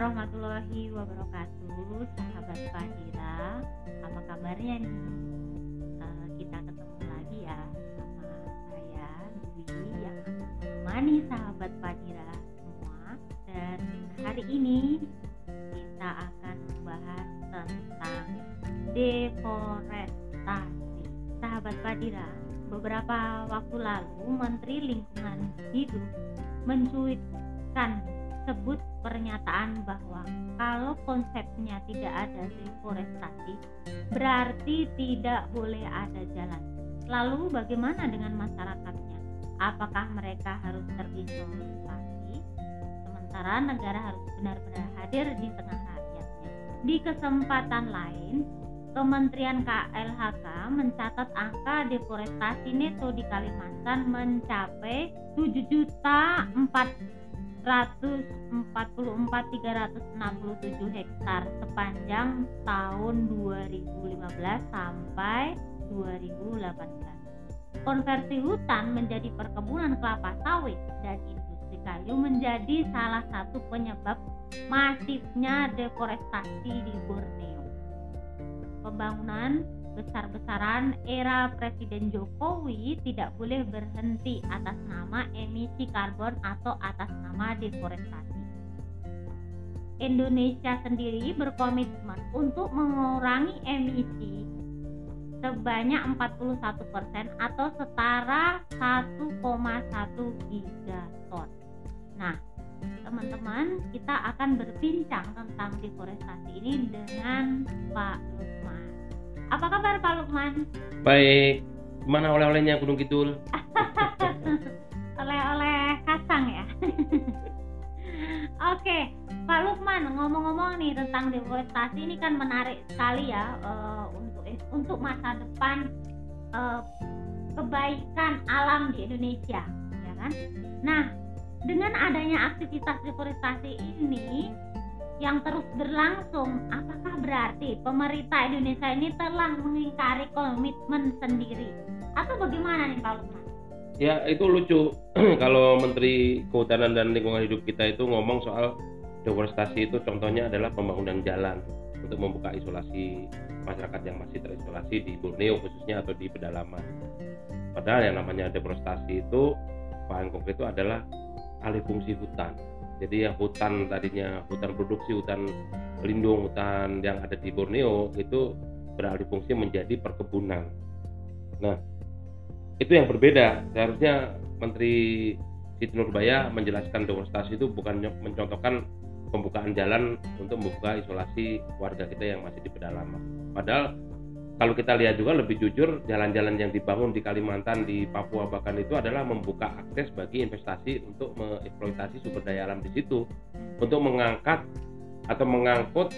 warahmatullahi wabarakatuh, sahabat Fadira. Apa kabarnya nih? Uh, kita ketemu lagi ya sama saya Dwi yang menemani sahabat Fadira semua. Dan hari ini kita akan membahas tentang deforestasi. Sahabat Fadira, beberapa waktu lalu Menteri Lingkungan Hidup mencuitkan sebut pernyataan bahwa kalau konsepnya tidak ada deforestasi berarti tidak boleh ada jalan. Lalu bagaimana dengan masyarakatnya? Apakah mereka harus terisolasi sementara negara harus benar-benar hadir di tengah rakyatnya? Di kesempatan lain, Kementerian KLHK mencatat angka deforestasi neto di Kalimantan mencapai 7 juta 4 144.367 hektar sepanjang tahun 2015 sampai 2018. Konversi hutan menjadi perkebunan kelapa sawit dan industri kayu menjadi salah satu penyebab masifnya deforestasi di Borneo. Pembangunan besar-besaran era Presiden Jokowi tidak boleh berhenti atas nama emisi karbon atau atas nama deforestasi. Indonesia sendiri berkomitmen untuk mengurangi emisi sebanyak 41% atau setara 1,1 gigaton. Nah, teman-teman, kita akan berbincang tentang deforestasi ini dengan Pak Lukman. Apa kabar Pak Lukman? Baik. Mana oleh-olehnya Gunung Kidul? Oleh-oleh kacang ya. Oke, Pak Lukman ngomong-ngomong nih tentang deforestasi ini kan menarik sekali ya uh, untuk untuk masa depan uh, kebaikan alam di Indonesia, ya kan? Nah, dengan adanya aktivitas deforestasi ini yang terus berlangsung, apakah berarti pemerintah Indonesia ini telah mengingkari komitmen sendiri? Atau bagaimana nih Pak Lukman? Ya itu lucu kalau Menteri Kehutanan dan Lingkungan Hidup kita itu ngomong soal deforestasi itu contohnya adalah pembangunan jalan untuk membuka isolasi masyarakat yang masih terisolasi di Borneo khususnya atau di pedalaman. Padahal yang namanya deforestasi itu paling konkret itu adalah alih fungsi hutan jadi yang hutan tadinya hutan produksi hutan lindung hutan yang ada di Borneo itu beralih fungsi menjadi perkebunan. Nah itu yang berbeda. Seharusnya Menteri Siti Nurbaya menjelaskan deforestasi itu bukan mencontohkan pembukaan jalan untuk membuka isolasi warga kita yang masih di pedalaman. Padahal kalau kita lihat juga lebih jujur jalan-jalan yang dibangun di Kalimantan di Papua bahkan itu adalah membuka akses bagi investasi untuk mengeksploitasi sumber daya alam di situ. Untuk mengangkat atau mengangkut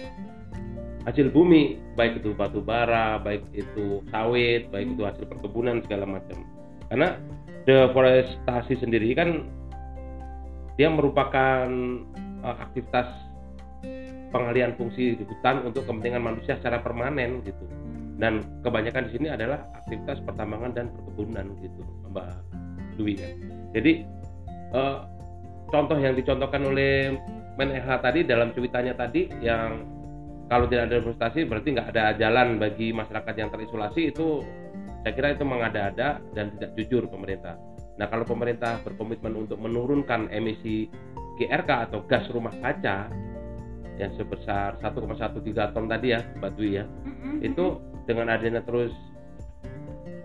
hasil bumi baik itu batu bara baik itu sawit baik itu hasil perkebunan segala macam. Karena deforestasi sendiri kan dia merupakan uh, aktivitas pengalihan fungsi di hutan untuk kepentingan manusia secara permanen gitu dan kebanyakan di sini adalah aktivitas pertambangan dan perkebunan gitu Mbak Dwi kan jadi eh, contoh yang dicontohkan oleh Menh tadi dalam cuitannya tadi yang kalau tidak ada demonstrasi berarti nggak ada jalan bagi masyarakat yang terisolasi itu saya kira itu mengada-ada dan tidak jujur pemerintah. Nah kalau pemerintah berkomitmen untuk menurunkan emisi GRK atau gas rumah kaca yang sebesar 1,13 ton tadi ya Mbak Dwi ya, itu dengan adanya terus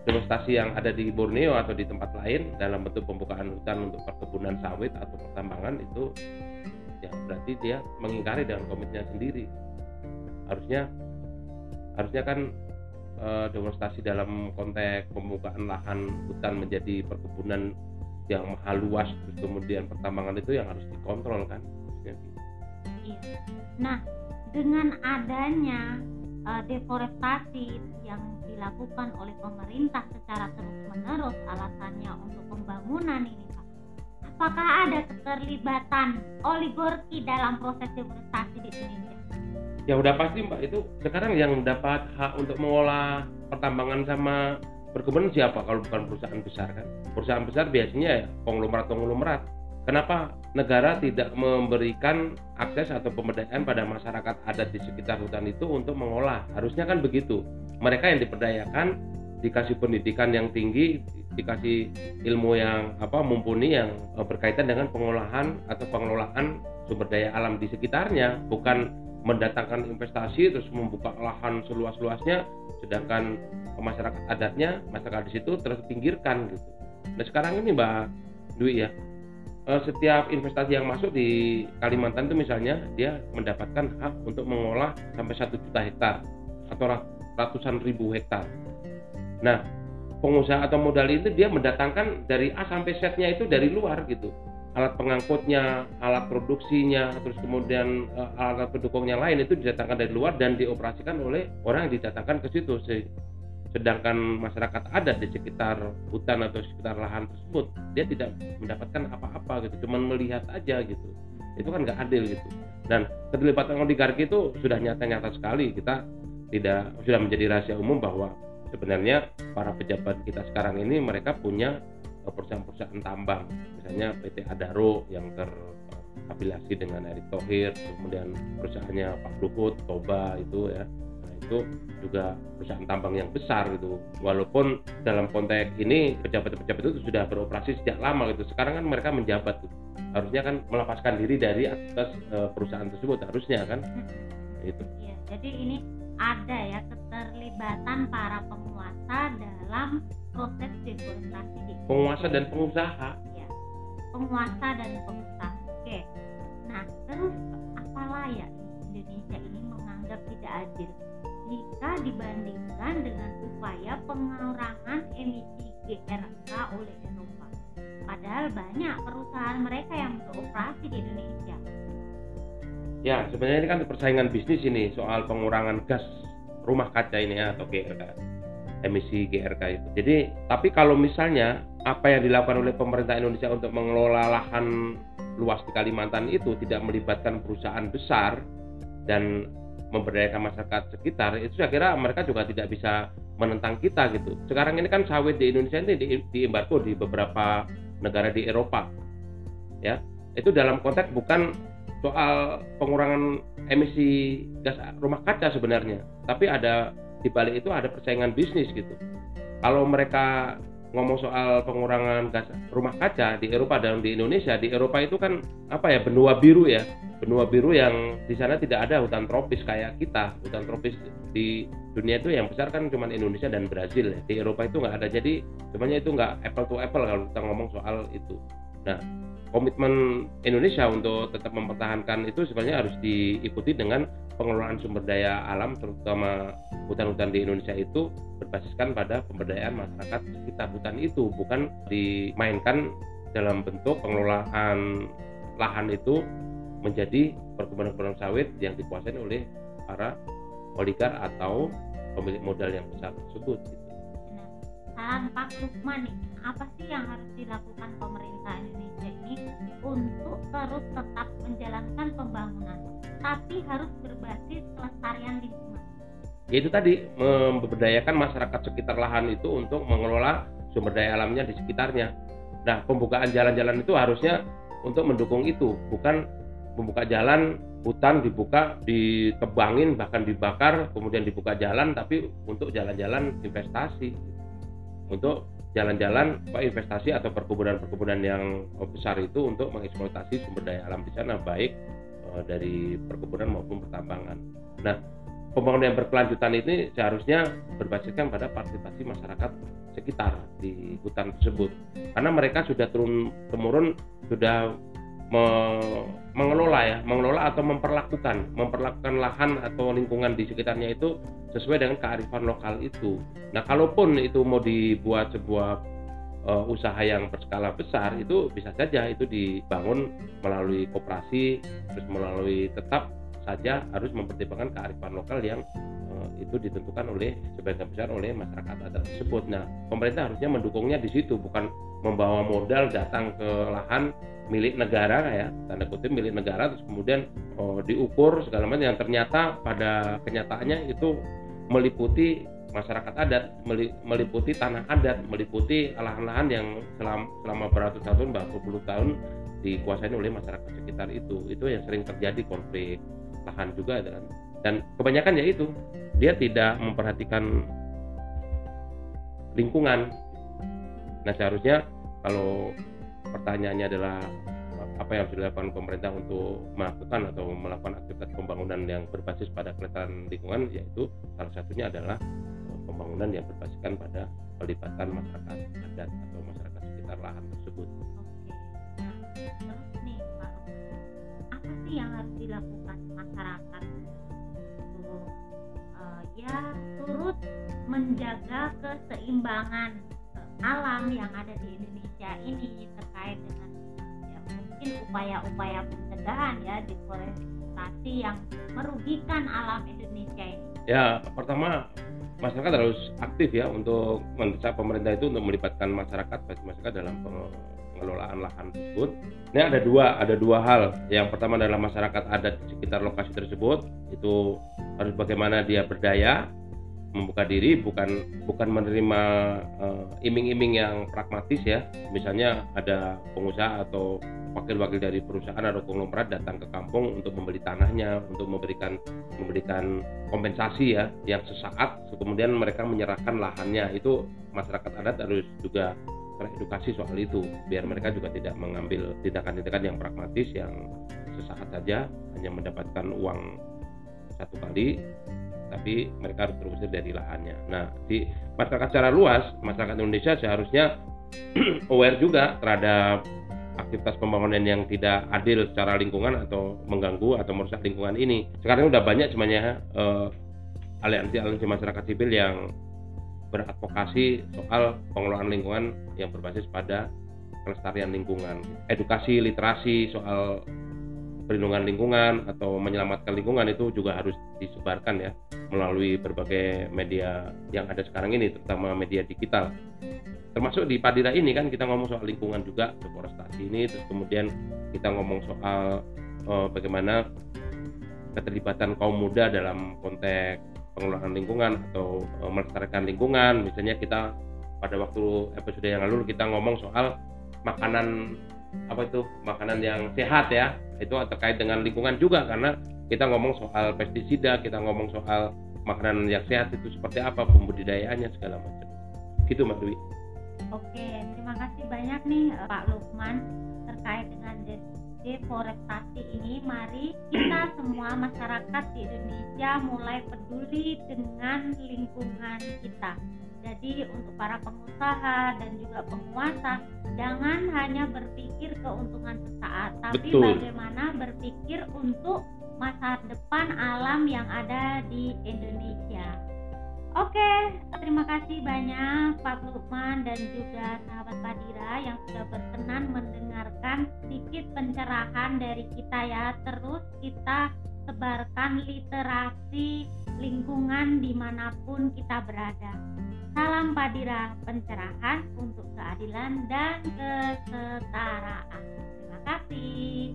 demonstrasi yang ada di Borneo atau di tempat lain dalam bentuk pembukaan hutan untuk perkebunan sawit atau pertambangan itu ya berarti dia mengingkari dengan komitmennya sendiri. Harusnya harusnya kan e, demonstrasi dalam konteks pembukaan lahan hutan menjadi perkebunan yang mahal luas terus kemudian pertambangan itu yang harus dikontrol kan? Iya. nah dengan adanya uh, deforestasi yang dilakukan oleh pemerintah secara terus-menerus alasannya untuk pembangunan ini Pak. Apakah ada keterlibatan oligarki dalam proses deforestasi di Indonesia? Ya udah pasti Mbak itu sekarang yang mendapat hak untuk mengolah pertambangan sama perkebunan siapa kalau bukan perusahaan besar kan? Perusahaan besar biasanya ya konglomerat konglomerat kenapa negara tidak memberikan akses atau pemberdayaan pada masyarakat adat di sekitar hutan itu untuk mengolah harusnya kan begitu mereka yang diperdayakan dikasih pendidikan yang tinggi dikasih ilmu yang apa mumpuni yang eh, berkaitan dengan pengolahan atau pengelolaan sumber daya alam di sekitarnya bukan mendatangkan investasi terus membuka lahan seluas-luasnya sedangkan masyarakat adatnya masyarakat di situ terus pinggirkan gitu. Nah sekarang ini Mbak Dwi ya setiap investasi yang masuk di Kalimantan itu misalnya dia mendapatkan hak untuk mengolah sampai satu juta hektar atau ratusan ribu hektar. Nah pengusaha atau modal itu dia mendatangkan dari A sampai Z-nya itu dari luar gitu alat pengangkutnya, alat produksinya, terus kemudian uh, alat pendukungnya lain itu didatangkan dari luar dan dioperasikan oleh orang yang didatangkan ke situ. Sedangkan masyarakat adat di sekitar hutan atau sekitar lahan tersebut dia tidak mendapatkan apa-apa gitu, cuman melihat aja gitu. Itu kan nggak adil gitu. Dan keterlibatan oligarki itu sudah nyata-nyata sekali. Kita tidak sudah menjadi rahasia umum bahwa sebenarnya para pejabat kita sekarang ini mereka punya eh, perusahaan-perusahaan tambang misalnya PT Adaro yang terafiliasi dengan Erick Thohir kemudian perusahaannya Pak Luhut Toba itu ya itu juga perusahaan tambang yang besar gitu walaupun dalam konteks ini pejabat-pejabat itu sudah beroperasi sejak lama gitu sekarang kan mereka menjabat gitu. harusnya kan melepaskan diri dari atas uh, perusahaan tersebut harusnya kan hmm. itu ya, jadi ini ada ya keterlibatan para penguasa dalam proses deforestasi. Penguasa dan pengusaha. Ya, penguasa dan pengusaha. Oke. Nah, terus apalah ya Indonesia ini menganggap tidak adil jika dibandingkan dengan upaya pengurangan emisi GRK oleh Eropa. Padahal banyak perusahaan mereka yang beroperasi di Indonesia Ya, sebenarnya ini kan persaingan bisnis ini soal pengurangan gas rumah kaca ini ya, atau GRK emisi GRK itu. Jadi, tapi kalau misalnya apa yang dilakukan oleh pemerintah Indonesia untuk mengelola lahan luas di Kalimantan itu tidak melibatkan perusahaan besar dan memberdayakan masyarakat sekitar, itu saya kira mereka juga tidak bisa menentang kita gitu. Sekarang ini kan sawit di Indonesia ini di, di di beberapa negara di Eropa, ya. Itu dalam konteks bukan soal pengurangan emisi gas rumah kaca sebenarnya tapi ada di balik itu ada persaingan bisnis gitu kalau mereka ngomong soal pengurangan gas rumah kaca di Eropa dan di Indonesia di Eropa itu kan apa ya benua biru ya. Benua biru yang di sana tidak ada hutan tropis kayak kita. Hutan tropis di dunia itu yang besar kan cuma Indonesia dan Brazil ya. di Eropa itu nggak ada. Jadi sebenarnya itu nggak apple to apple kalau kita ngomong soal itu. Nah komitmen Indonesia untuk tetap mempertahankan itu sebenarnya harus diikuti dengan pengelolaan sumber daya alam terutama hutan-hutan di Indonesia itu berbasiskan pada pemberdayaan masyarakat sekitar hutan itu bukan dimainkan dalam bentuk pengelolaan lahan itu menjadi perkebunan-perkebunan sawit yang dikuasai oleh para oligar atau pemilik modal yang besar tersebut. Saran Pak Lukman nih, apa sih yang harus dilakukan pemerintah Indonesia ini untuk terus tetap menjalankan pembangunan, tapi harus berbasis kelestarian lingkungan. Yaitu tadi memberdayakan masyarakat sekitar lahan itu untuk mengelola sumber daya alamnya di sekitarnya. Nah, pembukaan jalan-jalan itu harusnya untuk mendukung itu, bukan membuka jalan hutan dibuka, ditebangin bahkan dibakar, kemudian dibuka jalan tapi untuk jalan-jalan investasi untuk jalan-jalan investasi atau perkebunan-perkebunan yang besar itu untuk mengeksploitasi sumber daya alam di sana baik dari perkebunan maupun pertambangan. Nah, pembangunan yang berkelanjutan ini seharusnya berbasiskan pada partisipasi masyarakat sekitar di hutan tersebut karena mereka sudah turun temurun sudah me mengelola ya, mengelola atau memperlakukan, memperlakukan lahan atau lingkungan di sekitarnya itu sesuai dengan kearifan lokal itu. Nah, kalaupun itu mau dibuat sebuah uh, usaha yang berskala besar itu bisa saja itu dibangun melalui koperasi, terus melalui tetap saja harus mempertimbangkan kearifan lokal yang uh, itu ditentukan oleh sebagian besar oleh masyarakat adat tersebut. Nah, pemerintah harusnya mendukungnya di situ, bukan membawa modal datang ke lahan milik negara ya tanda kutip milik negara terus kemudian oh, diukur segala macam yang ternyata pada kenyataannya itu meliputi masyarakat adat meliputi tanah adat meliputi lahan-lahan yang selama, selama beratus tahun bahkan puluh tahun dikuasai oleh masyarakat sekitar itu. Itu yang sering terjadi konflik lahan juga dan dan kebanyakan ya itu dia tidak memperhatikan lingkungan. Nah seharusnya kalau pertanyaannya adalah apa yang harus dilakukan pemerintah untuk melakukan atau melakukan aktivitas pembangunan yang berbasis pada kelestarian lingkungan yaitu salah satunya adalah pembangunan yang berbasiskan pada pelibatan masyarakat adat atau masyarakat sekitar lahan tersebut. Oke. Nah, terus nih Pak, apa sih yang harus dilakukan masyarakat untuk uh, ya turut menjaga keseimbangan alam yang ada di Indonesia ini terkait dengan mungkin upaya-upaya pencegahan ya deforestasi yang merugikan alam Indonesia ini? Ya, pertama masyarakat harus aktif ya untuk mendesak pemerintah itu untuk melibatkan masyarakat masyarakat dalam pengelolaan lahan tersebut. Ini ada dua ada dua hal. Yang pertama adalah masyarakat adat di sekitar lokasi tersebut itu harus bagaimana dia berdaya membuka diri bukan bukan menerima iming iming-iming yang pragmatis ya. Misalnya ada pengusaha atau wakil-wakil dari perusahaan atau konglomerat datang ke kampung untuk membeli tanahnya untuk memberikan memberikan kompensasi ya yang sesaat kemudian mereka menyerahkan lahannya. Itu masyarakat adat harus juga teredukasi soal itu biar mereka juga tidak mengambil tindakan-tindakan yang pragmatis yang sesaat saja hanya mendapatkan uang satu kali tapi mereka harus terusir dari lahannya. Nah, di masyarakat secara luas, masyarakat Indonesia seharusnya aware juga terhadap aktivitas pembangunan yang tidak adil secara lingkungan atau mengganggu atau merusak lingkungan ini. Sekarang sudah banyak sebenarnya uh, aliansi-aliansi masyarakat sipil yang beradvokasi soal pengelolaan lingkungan yang berbasis pada kelestarian lingkungan, edukasi, literasi soal perlindungan lingkungan atau menyelamatkan lingkungan itu juga harus disebarkan ya melalui berbagai media yang ada sekarang ini terutama media digital. Termasuk di Padira ini kan kita ngomong soal lingkungan juga deforestasi ini terus kemudian kita ngomong soal uh, bagaimana keterlibatan kaum muda dalam konteks pengelolaan lingkungan atau uh, melestarikan lingkungan. Misalnya kita pada waktu episode yang lalu kita ngomong soal makanan apa itu makanan yang sehat ya itu terkait dengan lingkungan juga karena kita ngomong soal pestisida kita ngomong soal makanan yang sehat itu seperti apa pembudidayaannya segala macam. Gitu Mbak Dwi. Oke terima kasih banyak nih Pak Lukman terkait dengan deforestasi ini. Mari kita semua masyarakat di Indonesia mulai peduli dengan lingkungan kita jadi untuk para pengusaha dan juga penguasa jangan hanya berpikir keuntungan sesaat, tapi Betul. bagaimana berpikir untuk masa depan alam yang ada di Indonesia. Oke, terima kasih banyak Pak Lukman dan juga sahabat Padira yang sudah berkenan mendengarkan sedikit pencerahan dari kita ya. Terus kita sebarkan literasi lingkungan di mana pun kita berada. Salam Padira pencerahan untuk keadilan dan kesetaraan. Terima kasih.